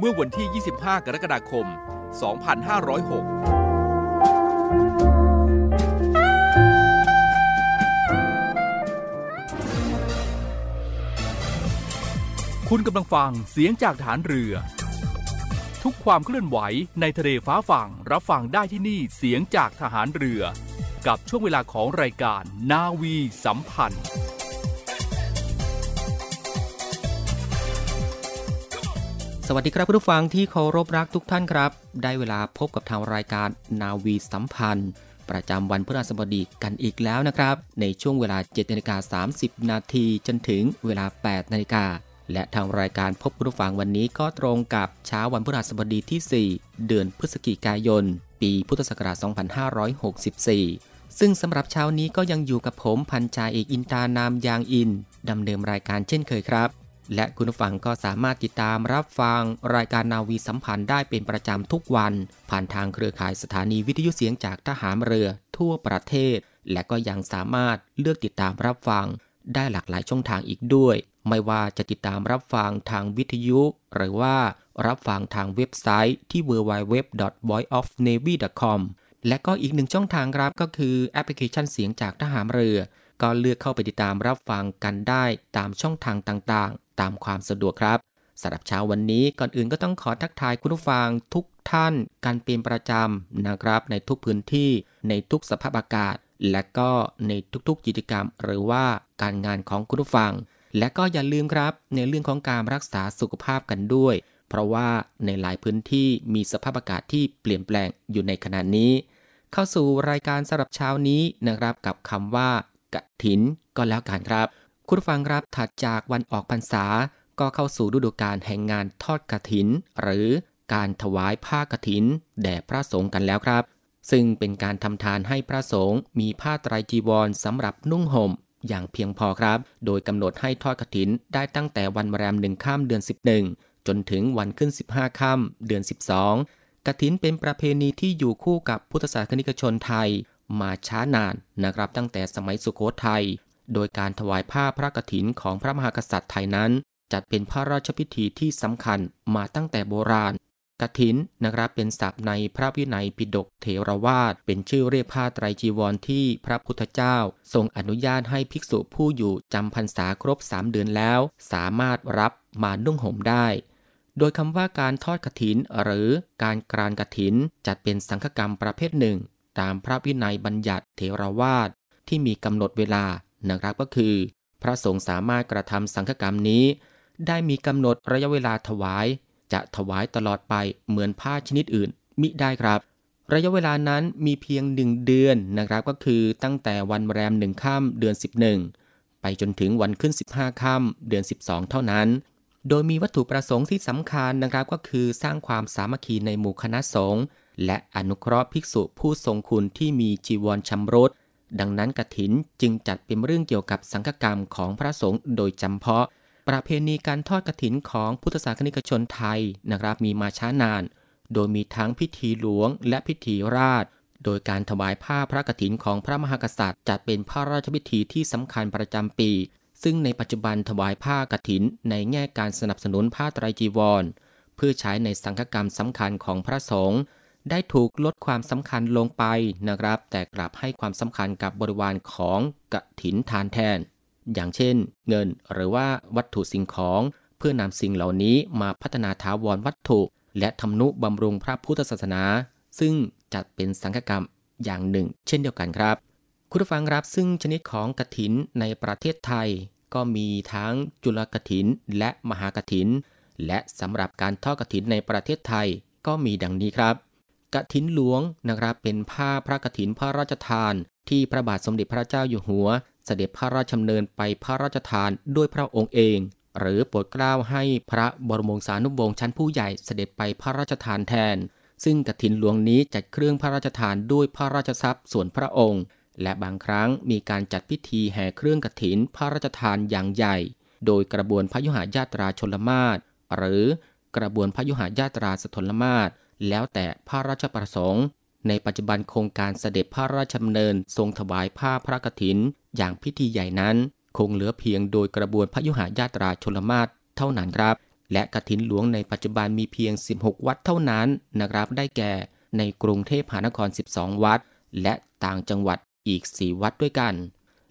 เมื่อวันที่ 25 กรกฎาคม 2506คุณกำลังฟังเสียงจากฐานเรือ ทุกความเคลื่อนไหวในทะเลฟ้าฝั่งรับฟังได้ที่นี่เสียงจากทหารเรือ กับช่วงเวลาของรายการนาวีสัมพันธ์ สวัสดีครับผู้ฟังที่เคารพรักทุกท่านครับ ได้เวลาพบกับทางรายการนาวีสัมพันธ์ ประจำวันพฤหัสบดีกันอีกแล้วนะครับ ในช่วงเวลา7นาฬิกา30 นาทีจนถึงเวลา 8นาฬิกาและทางรายการพบผู้ฟังวันนี้ก็ตรงกับเช้าวันพฤหัสบดีที่ 4 เดือนพฤศจิกายน ปีพุทธศักราช 2564 ซึ่งสำหรับเช้านี้ก็ยังอยู่กับผมพันจ่าเอกอินตานามยางอินดำเนินรายการเช่นเคยครับ และคุณผู้ฟังก็สามารถติดตามรับฟังรายการนาวีสัมพันธ์ได้เป็นประจำทุกวัน ผ่านทางเครือข่ายสถานีวิทยุเสียงจากทหารเรือทั่วประเทศ และก็ยังสามารถเลือกติดตามรับฟัง ได้หลากหลายช่องทางอีกด้วย ไม่ว่าจะติดตามรับฟังทางวิทยุ หรือว่ารับฟังทางเว็บไซต์ที่ www.voiceofnavy.com และก็อีกหนึ่งช่องทางครับก็คือแอปพลิเคชันเสียงจากทหารเรือ ก็เลือกเข้าไปติดตามรับฟังกันได้ตามช่องทางต่าง ตามความสะดวกครับสำหรับเช้าวันนี้ก่อนอื่นก็ต้องขอทักทายคุณผู้ฟังทุกท่านกันเป็นประจำนะครับ ในทุกพื้นที่ในทุกสภาพอากาศ และก็ในทุกๆกิจกรรม หรือว่าการงานของคุณผู้ฟัง และก็อย่าลืมครับ ในเรื่องของการรักษาสุขภาพกันด้วย เพราะว่าในหลายพื้นที่มีสภาพอากาศที่เปลี่ยนแปลงอยู่ในขณะนี้ เข้าสู่รายการสำหรับเช้านี้นะครับกับคำว่ากะถินก็แล้วกันครับ คุณฟังครับถัดจากวันออกพรรษาก็เข้าสู่ฤดูกาลแห่งงานทอดกระถิน หรือการถวายผ้ากระถิน แด่พระสงฆ์กันแล้วครับ ซึ่งเป็นการทำทานให้พระสงฆ์มีผ้าไตรจีวรสำหรับนุ่งห่ม อย่างเพียงพอครับ โดยกำหนดให้ทอดกระถินได้ตั้งแต่วันแรมหนึ่งข้ามเดือน 11 จนถึงวันขึ้น 15ข้ามเดือน 12กระถินเป็นประเพณีที่อยู่คู่กับพุทธศาสนิกชนไทย มาช้านานนะครับตั้งแต่สมัยสุโขทัย โดยการถวายผ้าพระกฐินของพระมหากษัตริย์ไทยนั้น จัดเป็นพระราชพิธีที่สำคัญมาตั้งแต่โบราณกฐินนะครับเป็นศัพท์ในพระวินัยปิฎกเถรวาท เป็นชื่อเรียกผ้าไตรจีวรที่พระพุทธเจ้า ทรงอนุญาตให้ภิกษุผู้อยู่จำพรรษาครบสามเดือนแล้ว สามารถรับมานุ่งห่มได้ โดยคำว่าการทอดกฐินหรือการกรานกฐินจัดเป็นสังฆกรรมประเภทหนึ่ง ตามพระวินัยบัญญัติเถรวาท ที่มีกำหนดเวลา นะครับก็คือ พระสงฆ์สามารถกระทำสังฆกรรมนี้ ได้มีกำหนดระยะเวลาถวาย จะถวายตลอดไปเหมือนผ้าชนิดอื่นมิได้ครับ ระยะเวลานั้นมีเพียงหนึ่งเดือนนะครับก็คือตั้งแต่วันแรมหนึ่งค่ำเดือน 11 ไปจนถึงวันขึ้น 15ค่ำเดือน 12 เท่านั้น โดยมีวัตถุประสงค์ที่สำคัญนะครับก็คือสร้างความสามัคคีในหมู่คณะสงฆ์และอนุเคราะห์ภิกษุผู้ทรงคุณที่มีจีวรชำรุด ดังนั้นกถินจึงจัดเป็นเรื่องเกี่ยวกับสังฆกรรมของพระสงฆ์โดยจำเพาะ ประเพณีการทอดกถินของพุทธศาสนิกชนไทยนะครับมีมาช้านาน โดยมีทั้งพิธีหลวงและพิธีราช โดยการถวายผ้าพระกฐินของพระมหากษัตริย์จัดเป็นพระราชพิธีที่สำคัญประจำปี ซึ่งในปัจจุบันถวายผ้ากฐินในแง่การสนับสนุนผ้าไตรจีวร เพื่อใช้ในสังฆกรรมสำคัญของพระสงฆ์ ได้ถูกลดความสำคัญลงไปนะครับ แต่กลับให้ความสำคัญกับบริวารของกฐินทานแทน อย่างเช่น เงินหรือว่าวัตถุสิ่งของ เพื่อนำสิ่งเหล่านี้มาพัฒนาถาวรวัตถุ และทำนุบำรุงพระพุทธศาสนา ซึ่งจัดเป็นสังฆกรรมอย่างหนึ่ง เช่นเดียวกันครับ คุณผู้ฟังครับซึ่งชนิดของกะถินในประเทศไทย ก็มีทั้งจุลกะถินและมหากะถิน และสำหรับการทอดกะถินในประเทศไทยก็มีดังนี้ครับ กถินหลวงนะครับเป็นผ้าพระกถินพระราชทาน ที่พระบาทสมเด็จพระเจ้าอยู่หัว เสด็จพระราชดำเนินไปพระราชทานด้วยพระองค์เอง หรือโปรดเกล้าให้พระบรมวงศานุวงศ์ชั้นผู้ใหญ่เสด็จไปพระราชทานแทน ซึ่งกถินหลวงนี้จัดเครื่องพระราชทานด้วยพระราชทรัพย์ส่วนพระองค์ และบางครั้งมีการจัดพิธีแห่เครื่องกถินพระราชทานอย่างใหญ่ โดยกระบวนพยุหญาตราชลมาศหรือกระบวนพยุหญาตราสทลมาศ แล้วแต่พระราชประสงค์ ในปัจจุบันโครงการเสด็จพระราชดำเนินทรงถวายผ้าพระกฐิน อย่างพิธีใหญ่นั้น คงเหลือเพียงโดยกระบวนพยุหญาตราชลมาศเท่านั้นครับ และกฐินหลวงในปัจจุบันมีเพียง 16 วัดเท่านั้นนะครับได้แก่ ในกรุงเทพมหานคร 12 วัด และต่างจังหวัดอีก 4 วัดด้วยกัน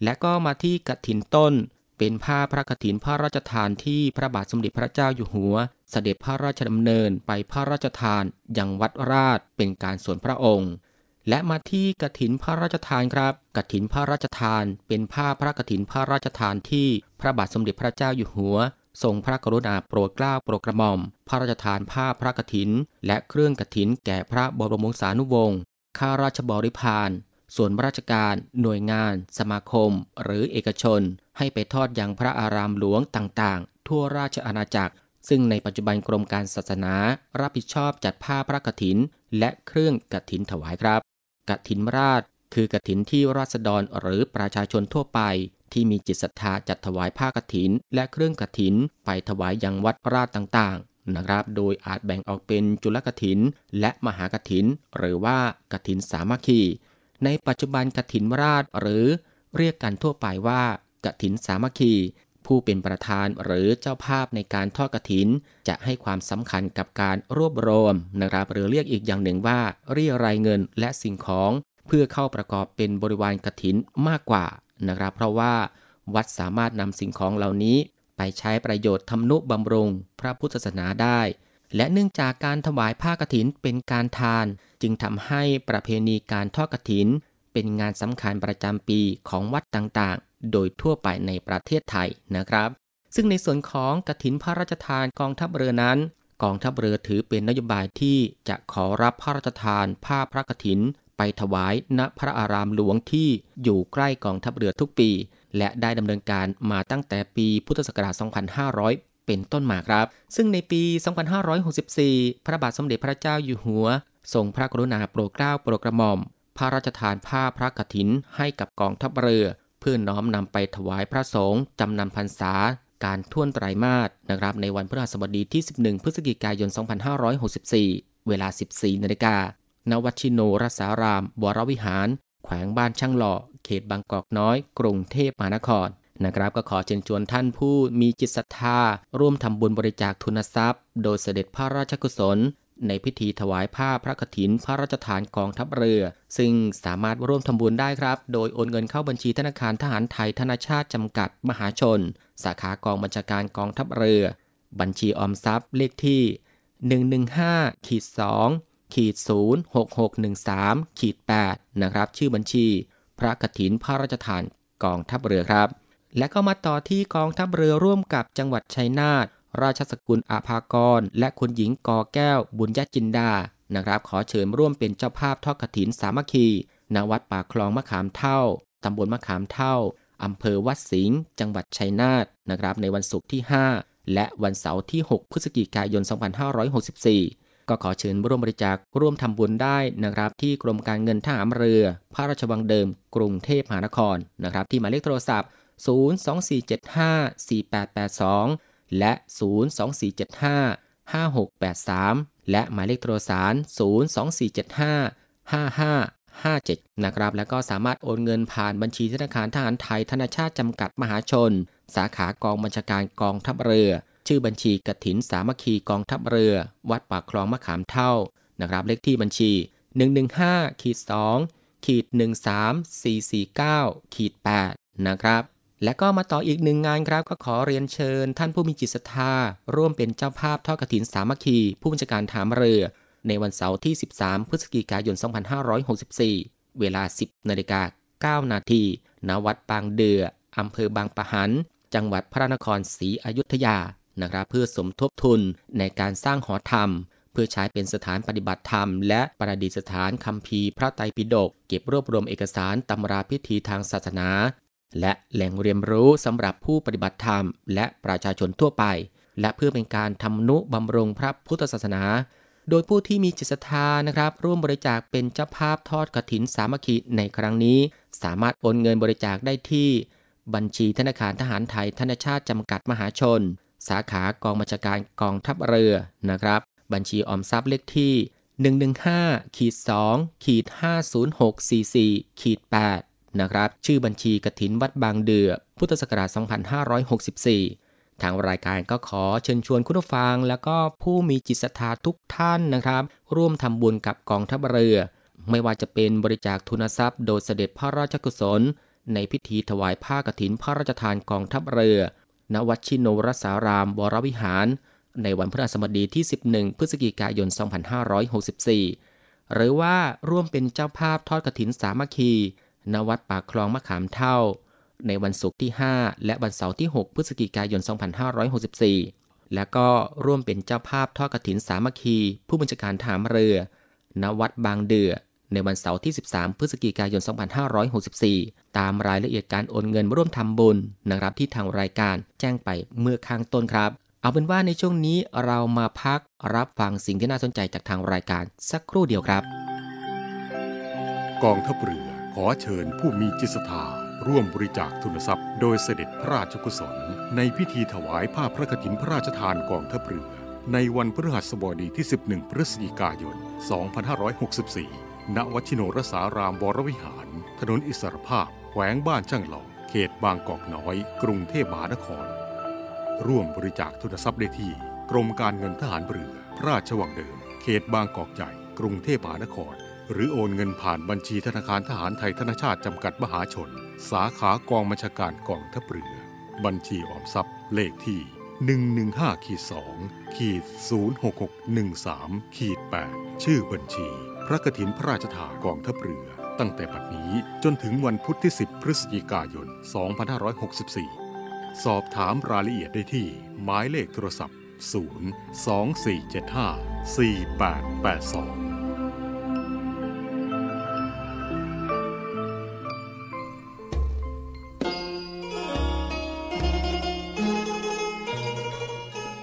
และก็มาที่กฐินต้น เป็นผ้าพระกฐินพระราชทานที่พระบาทสมเด็จพระเจ้าอยู่หัว เสด็จพระราชดำเนินไปพระราชทานยังวัดราชเป็นการส่วนพระองค์ และมาที่กฐินพระราชทานครับกฐินพระราชทาน เป็นผ้าพระกฐินพระราชทานที่พระบาทสมเด็จพระเจ้าอยู่หัว ทรงพระกรุณาโปรดเกล้าโปรดกระหม่อม พระราชทานผ้าพระกฐิน และเครื่องกฐินแก่พระบรมวงศานุวงศ์ข้าราชบริพารส่วนราชการ หน่วยงาน สมาคม หรือเอกชน ให้ไปทอดยังพระอารามหลวงต่างๆ ทั่วราชอาณาจักร ซึ่งในปัจจุบันกรมการศาสนา รับผิดชอบจัดผ้าพระกฐิน และเครื่องกฐินถวายครับกฐินราช คือกฐินที่ราษฎรหรือประชาชนทั่วไป ที่มีจิตศรัทธาจัดถวายผ้ากฐิน และเครื่องกฐินไปถวายยังวัดราชต่างๆนะครับ โดยอาจแบ่งออกเป็นจุลกฐิน และมหากฐิน หรือว่ากฐินสามัคคีในปัจจุบันกฐินราชหรือเรียกกันทั่วไปว่า กฐินสามัคคี ผู้เป็นประธานหรือเจ้าภาพในการทอดกระถิน จะให้ความสำคัญกับการรวบรวมนะครับหรือเรียกอีกอย่างหนึ่งว่าเรียรายเงินและสิ่งของ เพื่อเข้าประกอบเป็นบริวารกระถินมากกว่านะครับ เพราะว่าวัดสามารถนำสิ่งของเหล่านี้ ไปใช้ประโยชน์ทำนุบำรุง พระพุทธศาสนาได้ และเนื่องจากการถวายผ้ากรถินเป็นการทาน จึงทำให้ประเพณีการทอดกรถิน เป็นงานสำคัญประจำปีของวัดต่าง โดยทั่วไปในประเทศไทยนะครับ ซึ่งในส่วนของกฐินพระราชทานกองทัพเรือนั้น กองทัพเรือถือเป็นนโยบายที่จะขอรับพระราชทานผ้าพระกฐิน ไปถวายณพระอารามหลวงที่อยู่ใกล้กองทัพเรือทุกปี และได้ดำเนินการมาตั้งแต่ปีพุทธศักราช 2500เป็นต้นมาครับ ซึ่งในปี 2564 พระบาทสมเด็จพระเจ้าอยู่หัว ทรงพระกรุณาโปรดเกล้าโปรดกระหม่อม พระราชทานผ้าพระกฐินให้กับกองทัพเรือ พื่อน้อมนำไปถวายพระสงฆ์จำนำพรรษาการท่วนไตรมาสนะครับในวันพฤหัสบดีที่ 11 พฤศจิกายน 2564 เวลา 14 นาฬิกาณวัชิโนรสารามวรวิหาร แขวงบ้านช่างหล่อ เขตบางกอกน้อย กรุงเทพมหานครนะครับก็ขอเชิญชวนท่านผู้มีจิตศรัทธา ร่วมทำบุญบริจาคทุนทรัพย์ โดยเสด็จพระราชกุศล ในพิธีถวายผ้าพระกฐินพระราชทานกองทัพเรือ ซึ่งสามารถร่วมทำบุญได้ครับ โดยโอนเงินเข้าบัญชีธนาคารทหารไทยธนาชาติจำกัดมหาชน สาขากองบัญชาการกองทัพเรือ บัญชีออมทรัพย์เลขที่ 115ขีด2ขีด06613ขีด8นะครับ ชื่อบัญชี พระกฐินพระราชทานกองทัพเรือครับ และก็มาต่อที่กองทัพเรือร่วมกับจังหวัดชัยนาท ราชสกุลอาภากร และคุณหญิงกอแก้ว บุญญจินดานะครับ ขอเชิญร่วมเป็นเจ้าภาพทอดกฐินสามัคคีณวัดป่าคลองมะขามเท่าตำบลมะขามเท่าอำเภอวัดสิงห์จังหวัดชัยนาทนะครับ ในวันศุกร์ที่ 5 และวันเสาร์ที่ 6 พฤศจิกายน 2564 ก็ขอเชิญร่วมบริจาคร่วมทำบุญได้นะครับ ที่กรมการเงินทหารเรือ พระราชวังเดิม กรุงเทพมหานครนะครับ ที่หมายเลขโทรศัพท์ 024754882 และ 024755683 และหมายเลขโทรศัพท์024755557 นะครับ แล้วก็สามารถโอนเงินผ่านบัญชีธนาคารทหารไทยธนาชาติจำกัดมหาชน สาขากองบัญชาการกองทัพเรือ ชื่อบัญชีกถินสามัคคีกองทัพเรือ วัดปากคลองมะขามเท่า นะครับ เลขที่บัญชี 115ขีด2ขีด13449ขีด8นะครับ และก็มาต่ออีกหนึ่งงานครับก็ขอเรียนเชิญ ท่านผู้มีจิตศรัทธา ร่วมเป็นเจ้าภาพทอดกฐินสามัคคี ผู้บัญชาการฐานเรือ ในวันเสาร์ที่ 13 พฤศจิกายน 2564 เวลา 10นาฬิกา9นาทีณวัดปางเดืออำเภอบางปะหัน จังหวัดพระนครศรีอยุธยานะครับเพื่อสมทบทุนในการสร้างหอธรรม เพื่อใช้เป็นสถานปฏิบัติธรรม และประดิษฐานคัมภีร์พระไตรปิฎกเก็บรวบรวมเอกสารตำราพิธีทางศาสนา และแหล่งเรียนรู้สำหรับผู้ปฏิบัติธรรม และประชาชนทั่วไป และเพื่อเป็นการทำนุบำรุงพระพุทธศาสนา โดยผู้ที่มีจิตศรัทธานะครับ ร่วมบริจาคเป็นเจ้าภาพทอดกฐินสามัคคีในครั้งนี้ สามารถโอนเงินบริจาคได้ที่ บัญชีธนาคารทหารไทยธนชาติจำกัดมหาชน สาขากองบัญชาการกองทัพเรือนะครับ บัญชีออมทรัพย์เลขที่ 115 นะครับ ชื่อบัญชีกระถินวัดบางเดือ พุทธศักราช 2564 ทางรายการก็ขอเชิญชวนคุณผู้ฟัง แล้วก็ผู้มีจิตศรัทธาทุกท่านนะครับ ร่วมทำบุญกับกองทัพเรือ ไม่ว่าจะเป็นบริจาคทุนทรัพย์ โดยเสด็จพระราชกุศล ในพิธีถวายผ้ากฐินพระราชทานกองทัพเรือ ณ วัดชิโนรสารามวรวิหาร ในวันพฤหัสบดีที่ 11 พฤศจิกายน 2564หรือว่าร่วมเป็นเจ้าภาพทอดกฐินสามัคคี ณวัดปากคลองมะขามเท่า ในวันศุกร์ที่ 5 และวันเสาร์ที่ 6 พฤศจิกายน 2564 และก็ร่วมเป็นเจ้าภาพทอดกฐินสามัคคี ผู้บัญชาการฐานเรือ ณวัดบางเดือ ในวันเสาร์ที่ 13 พฤศจิกายน 2564 ตามรายละเอียดการโอนเงินร่วมทำบุญนะครับที่ทางรายการแจ้งไปเมื่อข้างต้นครับ เอาเป็นว่าในช่วงนี้เรามาพักรับฟังสิ่งที่น่าสนใจจากทางรายการสักครู่เดียวครับ กองทัพเรือ ขอเชิญผู้มีจิตศรัทธาร่วมบริจาคทุนทรัพย์ โดยเสด็จพระราชกุศล ในพิธีถวายผ้าพระกฐินพระราชทานกองทัพเรือ ในวันพฤหัสบดีที่ 11 พฤศจิกายน 2564 ณวัชิโนรสารามวรวิหาร ถนนอิสรภาพ แขวงบ้านช่างหลอเขตบางกอกน้อย กรุงเทพมหานคร ร่วมบริจาคทุนทรัพย์ได้ที่ กรมการเงินทหารเรือ พระราชวังเดิม เขตบางกอกใหญ่ กรุงเทพมหานคร หรือโอนเงินผ่านบัญชีธนาคารทหารไทยธนชาติจำกัดมหาชน สาขากองบัญชาการกองทัพเรือ บัญชีออมทรัพย์ เลขที่ 115ขีด2ขีด06613ขีด8ชื่อบัญชี พระกฐินพระราชทานกองทัพเรือ ตั้งแต่บัดนี้จนถึงวันพุธที่ 10 พฤศจิกายน 2564 สอบถามรายละเอียดได้ที่หมายเลขโทรศัพท์ 02475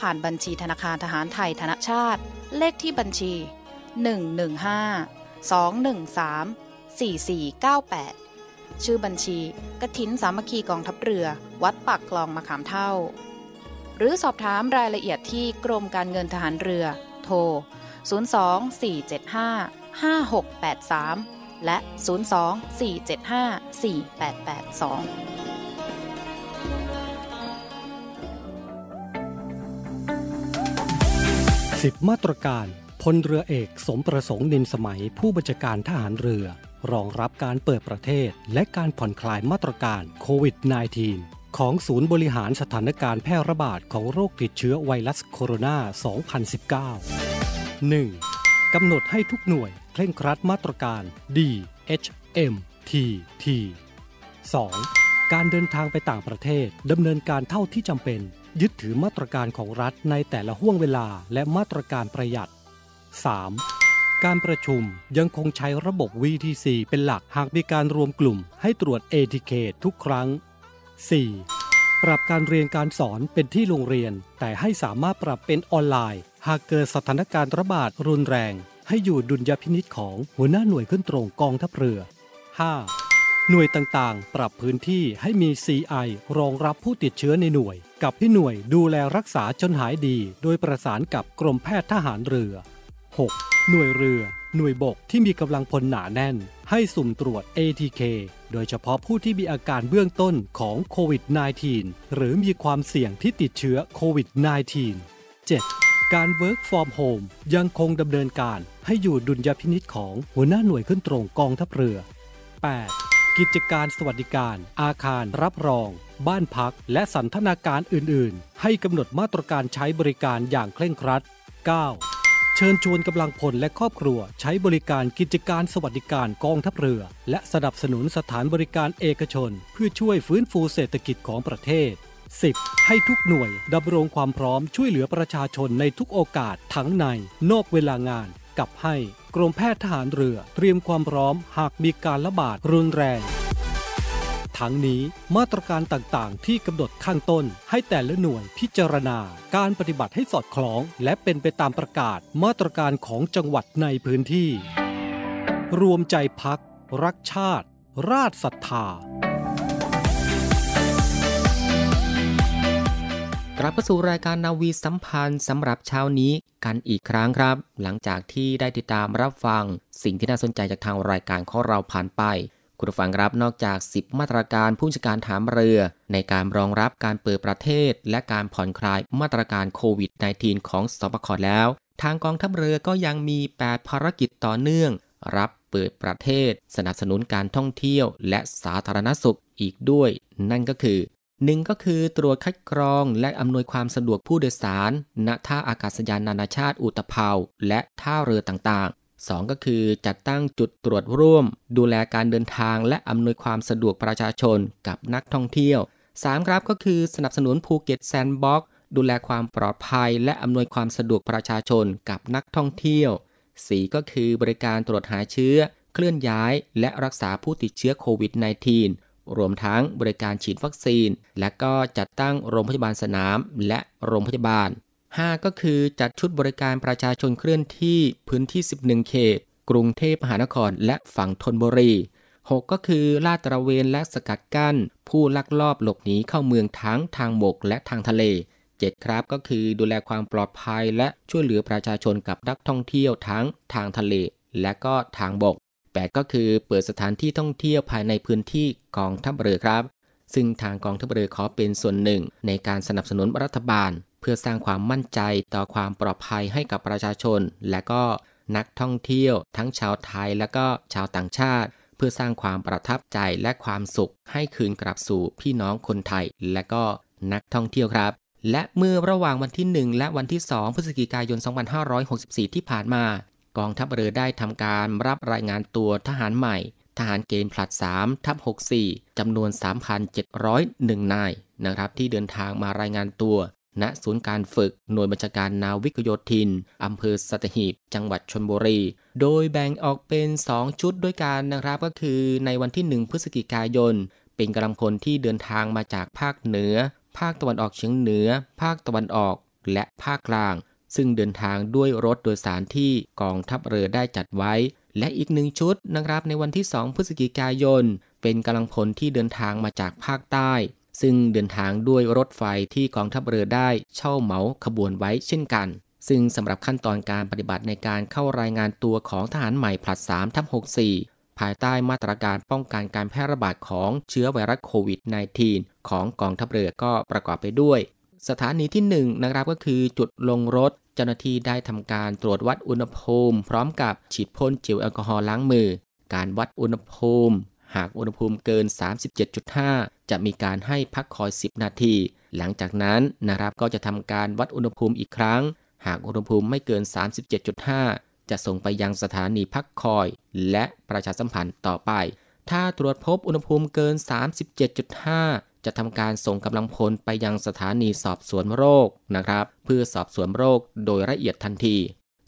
ผ่านบัญชีธนาคารทหารไทยธนชาติ เลขที่บัญชี 115 213 4498 ชื่อบัญชีกฐินสามัคคีกองทัพเรือ วัดปากคลองมะขามเท่า หรือสอบถามรายละเอียดที่กรมการเงินทหารเรือ โทร 02475 5683 และ 02475 4882สิบมาตรการพลเรือเอกสมประสงค์นินสมัยผู้บัญชาการทหารเรือ รองรับการเปิดประเทศ และการผ่อนคลายมาตรการโควิด -19 ของศูนย์บริหารสถานการณ์แพร่ระบาดของโรคติดเชื้อไวรัสโคโรนา 2019 1. กำหนดให้ทุกหน่วยเคร่งครัดมาตรการ D H M T T 2. การเดินทางไปต่างประเทศดำเนินการเท่าที่จำเป็น ยึดถือมาตรการของรัฐในแต่ละห่วงเวลาและมาตรการประหยัด 3. การประชุมยังคงใช้ระบบ VTC เป็นหลักหากมีการรวมกลุ่มให้ตรวจ ATK ทุกครั้ง 4. ปรับการเรียนการสอนเป็นที่โรงเรียน แต่ให้สามารถปรับเป็นออนไลน์ หากเกิดสถานการณ์ระบาดรุนแรง ให้อยู่ดุลยพินิษของหัวหน้าหน่วยขึ้นตรงกองทัพเรือ 5. หน่วยต่างๆ ปรับพื้นที่ให้มี CI รองรับผู้ติดเชื้อในหน่วย กับที่หน่วยดูแลรักษาจนหายดี โดยประสานกับกรมแพทย์ทหารเรือ 6. หน่วยเรือ หน่วยบกที่มีกำลังพลหนาแน่น ให้สุ่มตรวจ ATK โดยเฉพาะผู้ที่มีอาการเบื้องต้นของโควิด -19 หรือมีความเสี่ยงที่ติดเชื้อโควิด -19 7. การ Work from Home ยังคงดำเนินการให้อยู่ดุลยพินิษของหัวหน้าหน่วยขึ้นตรงกองทัพเรือ 8. กิจการสวัสดิการ อาคารรับรอง บ้านพัก และสันทนาการอื่น ๆ ให้กำหนดมาตรการใช้บริการอย่างเคร่งครัด 9. เชิญชวนกำลังพลและครอบครัว ใช้บริการกิจการสวัสดิการกองทัพเรือ และสนับสนุนสถานบริการเอกชน เพื่อช่วยฟื้นฟูเศรษฐกิจของประเทศ 10. ให้ทุกหน่วยดำรงความพร้อมช่วยเหลือประชาชนในทุกโอกาสทั้งใน นอกเวลางาน กับให้ กรมแพทย์ทหารเรือเตรียมความพร้อมหากมีการระบาดรุนแรง ทั้งนี้มาตรการต่างๆ ที่กำหนดข้างต้นให้แต่ละหน่วยพิจารณา การปฏิบัติให้สอดคล้อง และเป็นไปตามประกาศมาตรการของจังหวัดในพื้นที่ รวมใจพัก รักชาติ ราชศรัทธา กลับเข้าสู่รายการนาวีสัมพันธ์สำหรับเช้านี้กันอีกครั้งครับ หลังจากที่ได้ติดตามรับฟัง สิ่งที่น่าสนใจจากทางรายการของเราผ่านไป คุณผู้ฟังครับนอกจาก 10 มาตรการผู้จัดการถามเรือ ในการรองรับการเปิดประเทศ และการผ่อนคลายมาตรการโควิด -19 ของสบคแล้ว ทางกองทัพเรือก็ยังมี 8 ภารกิจต่อเนื่อง รับเปิดประเทศ สนับสนุนการท่องเที่ยว และสาธารณสุขอีกด้วย นั่นก็คือ หนึ่งก็คือตรวจคัดกรองและอำนวยความสะดวกผู้โดยสาร ณ ท่าอากาศยานนานาชาติอุตภาวและท่าเรือต่างๆ 2 ก็คือจัดตั้งจุดตรวจร่วม ดูแลการเดินทางและอำนวยความสะดวกประชาชนกับนักท่องเที่ยว 3 ครับก็คือสนับสนุนภูเก็ตแซนด์บ็อกดูแลความปลอดภัย และอำนวยความสะดวกประชาชนกับนักท่องเที่ยว 4 ก็คือบริการตรวจหาเชื้อ เคลื่อนย้าย และรักษาผู้ติดเชื้อโควิด -19 รวมทั้งบริการฉีดวัคซีน และก็จัดตั้งโรงพยาบาลสนาม และโรงพยาบาล 5 ก็คือจัดชุดบริการประชาชนเคลื่อนที่พื้นที่ 11 เขต กรุงเทพมหานครและฝั่งธนบุรี 6 ก็คือลาดตระเวนและสกัดกั้น ผู้ลักลอบหลบหนีเข้าเมืองทั้งทางบกและทางทะเล 7 ครับก็คือดูแลความปลอดภัยและช่วยเหลือประชาชนกับนักท่องเที่ยวทั้งทางทะเล และก็ทางบก 8 ก็คือเปิดสถานที่ท่องเที่ยวภายในพื้นที่กองทัพเรือครับ ซึ่งทางกองทัพเรือขอเป็นส่วนหนึ่ง ในการสนับสนุนรัฐบาล เพื่อสร้างความมั่นใจต่อความปลอดภัยให้กับประชาชน และก็นักท่องเที่ยว ทั้งชาวไทยและก็ชาวต่างชาติ เพื่อสร้างความประทับใจและความสุข ให้คืนกลับสู่พี่น้องคนไทย และก็นักท่องเที่ยวครับและเมื่อระหว่างวันที่ 1 และวันที่ 2 พฤศจิกายน 2564 ที่ผ่านมา กองทัพเรือได้ทำการรับรายงานตัวทหารใหม่ ทหารเกณฑ์ผลัด 3 ทับ64 จำนวน 3,701 นายนะครับที่เดินทางมารายงานตัว ณศูนย์การฝึกหน่วยบัญชาการนาวิกโยธิน อำเภอสัตหีบ จังหวัดชนบุรี โดยแบ่งออกเป็น 2 ชุดด้วยกันนะครับก็คือในวันที่ 1 พฤศจิกายน เป็นกำลังพลที่เดินทางมาจากภาคเหนือ ภาคตะวันออกเฉียงเหนือ ภาคตะวันออก และภาคกลาง ซึ่งเดินทางด้วยรถโดยสารที่กองทัพเรือได้จัดไว้ และอีกหนึ่งชุดนะครับในวันที่ 2 พฤศจิกายน เป็นกำลังพลที่เดินทางมาจากภาคใต้ ซึ่งเดินทางด้วยรถไฟที่กองทัพเรือได้เช่าเหมาขบวนไว้เช่นกัน ซึ่งสำหรับขั้นตอนการปฏิบัติในการเข้ารายงานตัวของทหารใหม่ผลัด3ทับ64ภายใต้มาตรการป้องกันการแพร่ระบาดของเชื้อไวรัสโควิด -19 ของกองทัพเรือก็ประกอบไปด้วย สถานีที่1นะครับก็คือจุดลงรถ เจ้าหน้าที่ได้ทำการตรวจวัดอุณหภูมิ พร้อมกับฉีดพ่นเจลแอลกอฮอล์ล้างมือ การวัดอุณหภูมิ หากอุณหภูมิเกิน 37.5 จะมีการให้พักคอย 10 นาที หลังจากนั้นนะครับก็จะทำการวัดอุณหภูมิอีกครั้ง หากอุณหภูมิไม่เกิน 37.5 จะส่งไปยังสถานีพักคอย และประชาสัมพันธ์ต่อไป ถ้าตรวจพบอุณหภูมิเกิน 37.5 จะทำการส่งกำลังพลไปยังสถานีสอบสวนโรคนะครับ เพื่อสอบสวนโรคโดยละเอียดทันที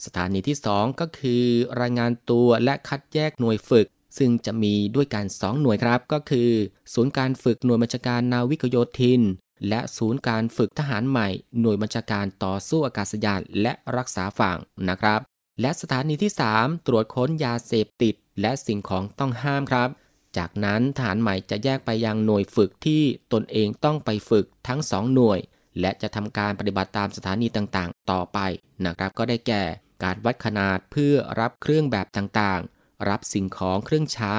สถานีที่ 2 ก็คือ รายงานตัวและคัดแยกหน่วยฝึก ซึ่งจะมีด้วยกัน 2 หน่วยครับ ก็คือ ศูนย์การฝึกหน่วยบัญชาการนาวิกโยธิน และศูนย์การฝึกทหารใหม่ หน่วยบัญชาการต่อสู้อากาศยานและรักษาฝั่งนะครับ และสถานีที่ 3 ตรวจค้นยาเสพติด และสิ่งของต้องห้ามครับ จากนั้นทหารใหม่จะแยกไปยังหน่วยฝึกที่ตนเองต้องไปฝึกทั้งสองหน่วย และจะทำการปฏิบัติตามสถานีต่างๆ ต่อไปนะครับก็ได้แก่ การวัดขนาดเพื่อรับเครื่องแบบต่างๆ รับสิ่งของเครื่องใช้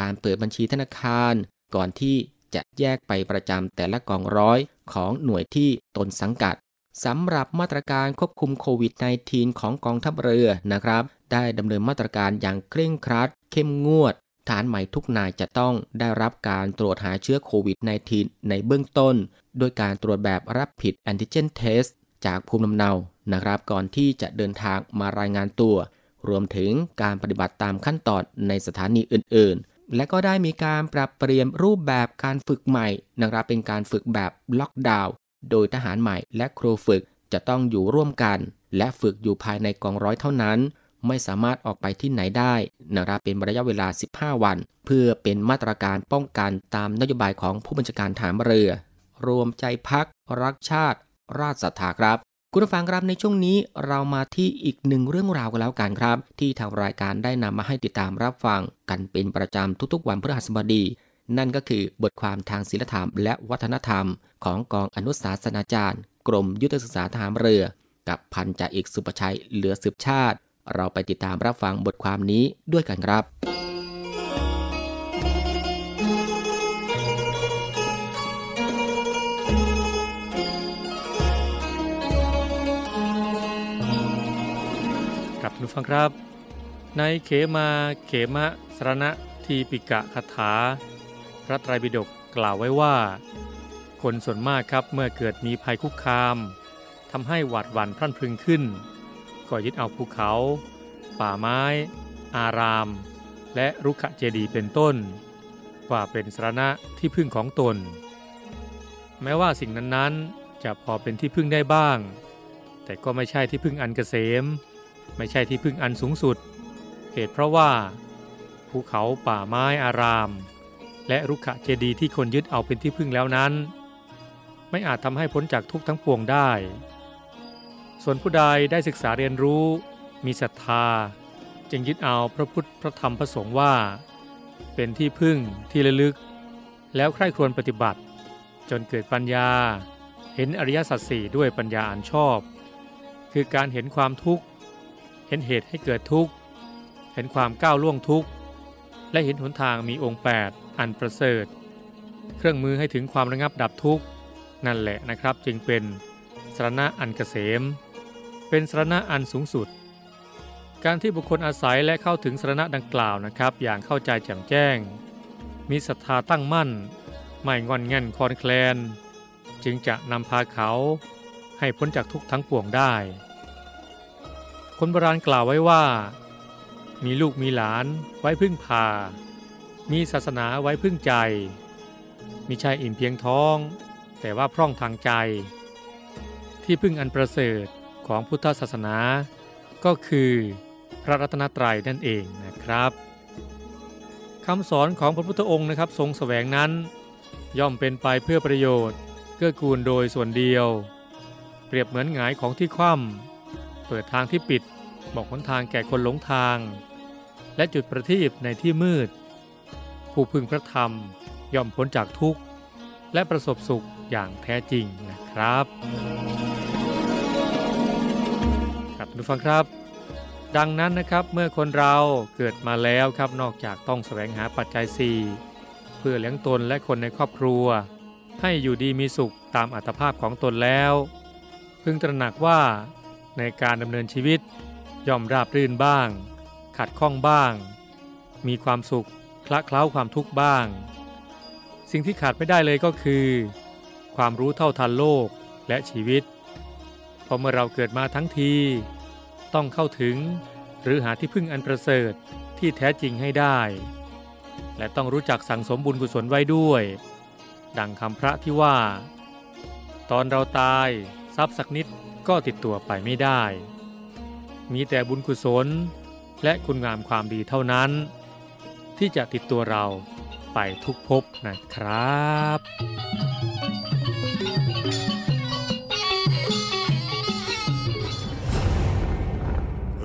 การเปิดบัญชีธนาคาร ก่อนที่จะแยกไปประจำแต่ละกองร้อยของหน่วยที่ตนสังกัดสำหรับมาตรการควบคุมโควิด -19 ของกองทัพเรือนะครับ ได้ดำเนินมาตรการอย่างเคร่งครัด เข้มงวด ฐานใหม่ทุกนายจะต้องได้รับการตรวจหาเชื้อโควิด -19 ในเบื้องต้น โดยการตรวจแบบรับผิดแอนติเจนเทสจากภูมิลำเนานะครับ ก่อนที่จะเดินทางมารายงานตัว รวมถึงการปฏิบัติตามขั้นตอนในสถานีอื่น ๆ และก็ได้มีการปรับเปลี่ยนรูปแบบการฝึกใหม่นะครับเป็นการฝึกแบบล็อกดาวน์โดยทหารใหม่และครูฝึกจะต้องอยู่ร่วมกัน และฝึกอยู่ภายในกองร้อยเท่านั้น ไม่สามารถออกไปที่ไหนได้นะครับเป็นระยะเวลา 15 วัน เพื่อเป็นมาตรการป้องกันตามนโยบายของผู้บัญชาการฐานเรือ รวมใจพัก รักชาติ ราชศรัทธาครับ คุณผู้ฟังครับในช่วงนี้เรามาที่อีกหนึ่งเรื่องราวกันแล้วกันครับ ที่ทางรายการได้นำมาให้ติดตามรับฟัง กันเป็นประจำทุกๆ วันพฤหัสบดี นั่นก็คือบทความทางศิลธรรม และวัฒนธรรม ของกองอนุสาสนาจารย์ กรมยุทธศึกษาทหารเรือ กับพันจ่าเอกสุประชัยเหลือสืบชาติ เราไปติดตามรับฟังบทความนี้ด้วยกันครับ ครับทุกฟังครับ ในเขมาเขมะสรณะทีปิกะคาถา พระไตรปิฎกกล่าวไว้ว่า คนส่วนมากครับเมื่อเกิดมีภัยคุกคามทำให้หวาดหวั่นพรั่นพรึงขึ้น ก็ยึดเอาภูเขา ป่าไม้ อาราม และรุกขเจดีเป็นต้น ว่าเป็นสรณะที่พึ่งของตน แม้ว่าสิ่งนั้นๆ จะพอเป็นที่พึ่งได้บ้าง แต่ก็ไม่ใช่ที่พึ่งอันเกษม ไม่ใช่ที่พึ่งอันสูงสุด เหตุเพราะว่า ภูเขาป่าไม้อาราม และรุกขเจดีที่คนยึดเอาเป็นที่พึ่งแล้วนั้น ไม่อาจทำให้พ้นจากทุกข์ทั้งปวงได้ ส่วนผู้ใดได้ศึกษาเรียนรู้ มีศรัทธา จึงยึดเอาพระพุทธพระธรรมพระสงฆ์ว่า เป็นที่พึ่งที่ระลึก แล้วใคร่ครวญปฏิบัติ จนเกิดปัญญา เห็นอริยสัจสี่ด้วยปัญญาอันชอบ คือการเห็นความทุกข์ เห็นเหตุให้เกิดทุกข์ เห็นความก้าวล่วงทุกข์ และเห็นหนทางมีองค์ 8 อันประเสริฐ เครื่องมือให้ถึงความระงับดับทุกข์ นั่นแหละนะครับจึงเป็นสรณะอันเกษม เป็นสรณะอันสูงสุด การที่บุคคลอาศัยและเข้าถึงสรณะดังกล่าวนะครับ อย่างเข้าใจแจ่มแจ้ง มีศรัทธาตั้งมั่น ไม่งอนแง่นคลอนแคลน จึงจะนำพาเขาให้พ้นจากทุกข์ทั้งปวงได้ คนโบราณกล่าวไว้ว่า มีลูกมีหลานไว้พึ่งพา มีศาสนาไว้พึ่งใจมิใช่อิ่มเพียงท้อง แต่ว่าพร่องทางใจ ที่พึ่งอันประเสริฐ ของพุทธศาสนา ก็คือพระรัตนตรัยนั่นเองนะครับคำสอนของพระพุทธองค์นะครับ ทรงแสวงนั้น ย่อมเป็นไปเพื่อประโยชน์ เกื้อกูลโดยส่วนเดียว เปรียบเหมือนหงายของที่คว่ำเปิดทางที่ปิด บอกหนทางแก่คนหลงทาง และจุดประทีปในที่มืด ผู้พึงพระธรรมย่อมพ้นจากทุกข์ และประสบสุขอย่างแท้จริงนะครับ ครับทุกฟังครับ ดังนั้นนะครับเมื่อคนเราเกิดมาแล้วครับนอกจากต้องแสวงหาปัจจัย 4 เพื่อเลี้ยงตนและคนในครอบครัว ให้อยู่ดีมีสุขตามอัตภาพของตนแล้ว พึงตระหนักว่าในการดำเนินชีวิตย่อมราบรื่นบ้าง ขัดข้องบ้าง มีความสุขคละเคล้าความทุกข์บ้าง สิ่งที่ขาดไม่ได้เลยก็คือ ความรู้เท่าทันโลกและชีวิต เพราะเมื่อเราเกิดมาทั้งที ต้องเข้าถึง หรือหาที่พึ่งอันประเสริฐที่แท้จริงให้ได้ และต้องรู้จักสั่งสมบุญกุศลไว้ด้วย ดังคำพระที่ว่า ตอนเราตายทรัพย์สักนิดก็ติดตัวไปไม่ได้ มีแต่บุญกุศลและคุณงามความดีเท่านั้น ที่จะติดตัวเราไปทุกภพนะครับ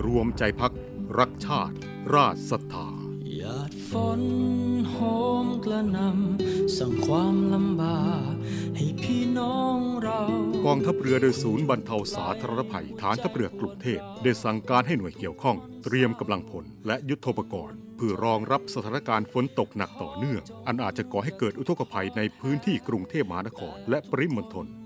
รวมใจพักรักชาติ ราชศรัทธาหยาดฝนโหมกระหนำสั่งความลำบากให้พี่น้องเรากองทัพเรือโดยศูนย์บรรเทาสาธารณภัยฐานทัพเรือกรุงเทพได้สั่งการให้หน่วยเกี่ยวข้อง เตรียมกำลังพลและยุทโธปกรณ์เพื่อรองรับสถานการณ์ฝนตกหนักต่อเนื่อง อันอาจจะก่อให้เกิดอุทกภัยในพื้นที่กรุงเทพมหานคร และปริมณฑล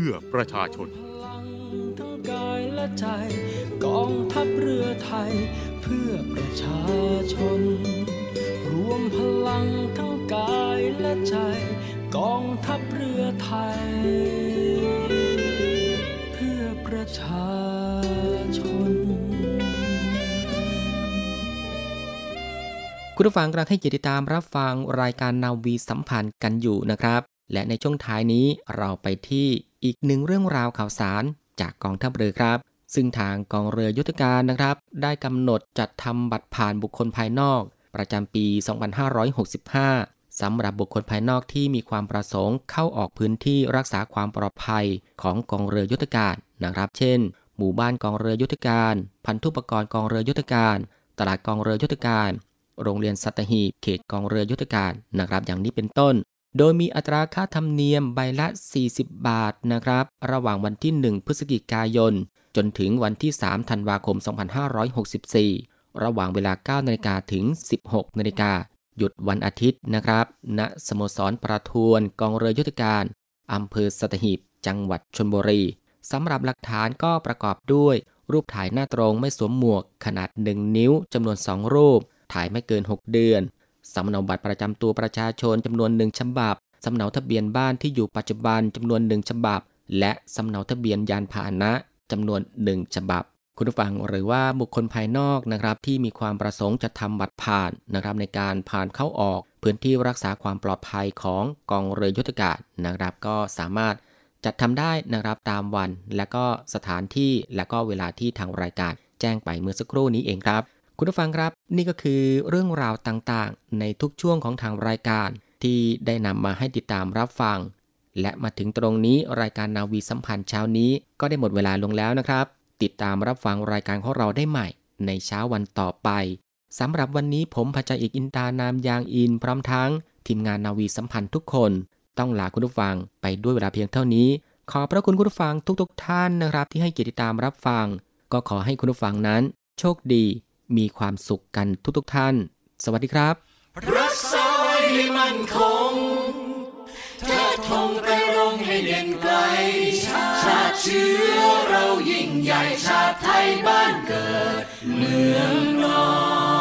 พื่อประชาชน ทั้งกายและใจ กองทัพเรือไทย เพื่อประชาชน รวมพลังทั้งกายและใจ กองทัพเรือไทย เพื่อประชาชน คุณผู้ฟังกำลังให้เกียรติตามรับฟังรายการนาวีสัมพันธ์กันอยู่นะครับ และในช่วงท้ายนี้เราไปที่ อีกหนึ่งเรื่องราวข่าวสารจากกองทัพเรือครับ ซึ่งทางกองเรือยุทธการนะครับ ได้กำหนดจัดทำบัตรผ่านบุคคลภายนอก ประจำปี 2565 สำหรับบุคคลภายนอกที่มีความประสงค์เข้าออกพื้นที่รักษาความปลอดภัยของกองเรือยุทธการนะครับ เช่น หมู่บ้านกองเรือยุทธการ พันธุปกรณ์กองเรือยุทธการ ตลาดกองเรือยุทธการ โรงเรียนสัตหีบเขตกองเรือยุทธการนะครับ อย่างนี้เป็นต้น โดยมีอัตราค่าธรรมเนียมใบละ 40 บาทนะครับ ระหว่างวันที่ 1 พฤศจิกายน จนถึงวันที่ 3 ธันวาคม 2564 ระหว่างเวลา 9 นาฬิกาถึง 16 นาฬิกา หยุดวันอาทิตย์นะครับณสโมสรประทวนกองเรือยุทธการอำเภอสัตหีบ จังหวัดชลบุรี สำหรับหลักฐานก็ประกอบด้วย รูปถ่ายหน้าตรงไม่สวมหมวกขนาด 1 นิ้วจำนวน 2 รูป ถ่ายไม่เกิน 6 เดือน สำเนาบัตรประจำตัวประชาชนจำนวน1ฉบับสำเนาทะเบียนบ้านที่อยู่ปัจจุบันจำนวน1ฉบับ และสำเนาทะเบียนยานพาหนะจำนวน1ฉบับ คุณผู้ฟังหรือว่าบุคคลภายนอกนะครับที่มีความประสงค์จะทำบัตรผ่านนะครับในการผ่านเข้าออก พื้นที่รักษาความปลอดภัยของกองเรือยุทธการนะครับก็สามารถจัดทำได้นะครับตามวัน และก็สถานที่และก็เวลาที่ทางรายการแจ้งไปเมื่อสักครู่นี้เองครับ คุณผู้ฟังครับ นี่ก็คือเรื่องราวต่างๆ ในทุกช่วงของทางรายการที่ได้นำมาให้ติดตามรับฟัง และมาถึงตรงนี้รายการนาวีสัมพันธ์เช้านี้ก็ได้หมดเวลาลงแล้วนะครับ ติดตามรับฟังรายการของเราได้ใหม่ ในเช้าวันต่อไปสำหรับวันนี้ผมพระจเอกอินตานามยางอิน พร้อมทั้ง ทีมงานนาวีสัมพันธ์ทุกคน ต้องลาคุณผู้ฟังไปด้วยเวลาเพียงเท่านี้ ขอพระคุณคุณผู้ฟังทุกๆทท่านนะครับ ที่ให้เกียรติตามรับฟัง ก็ขอให้คุณผู้ฟังนั้น โชคดี มีความสุขกันทุกๆทท่าน สวัสดีครับ รักษาไว้ให้มันคงเทิดธงไปรงให้เด่นไกล ชาติเชื้อเรายิ่งใหญ่ชาติไทยบ้านเกิด เมืองนอน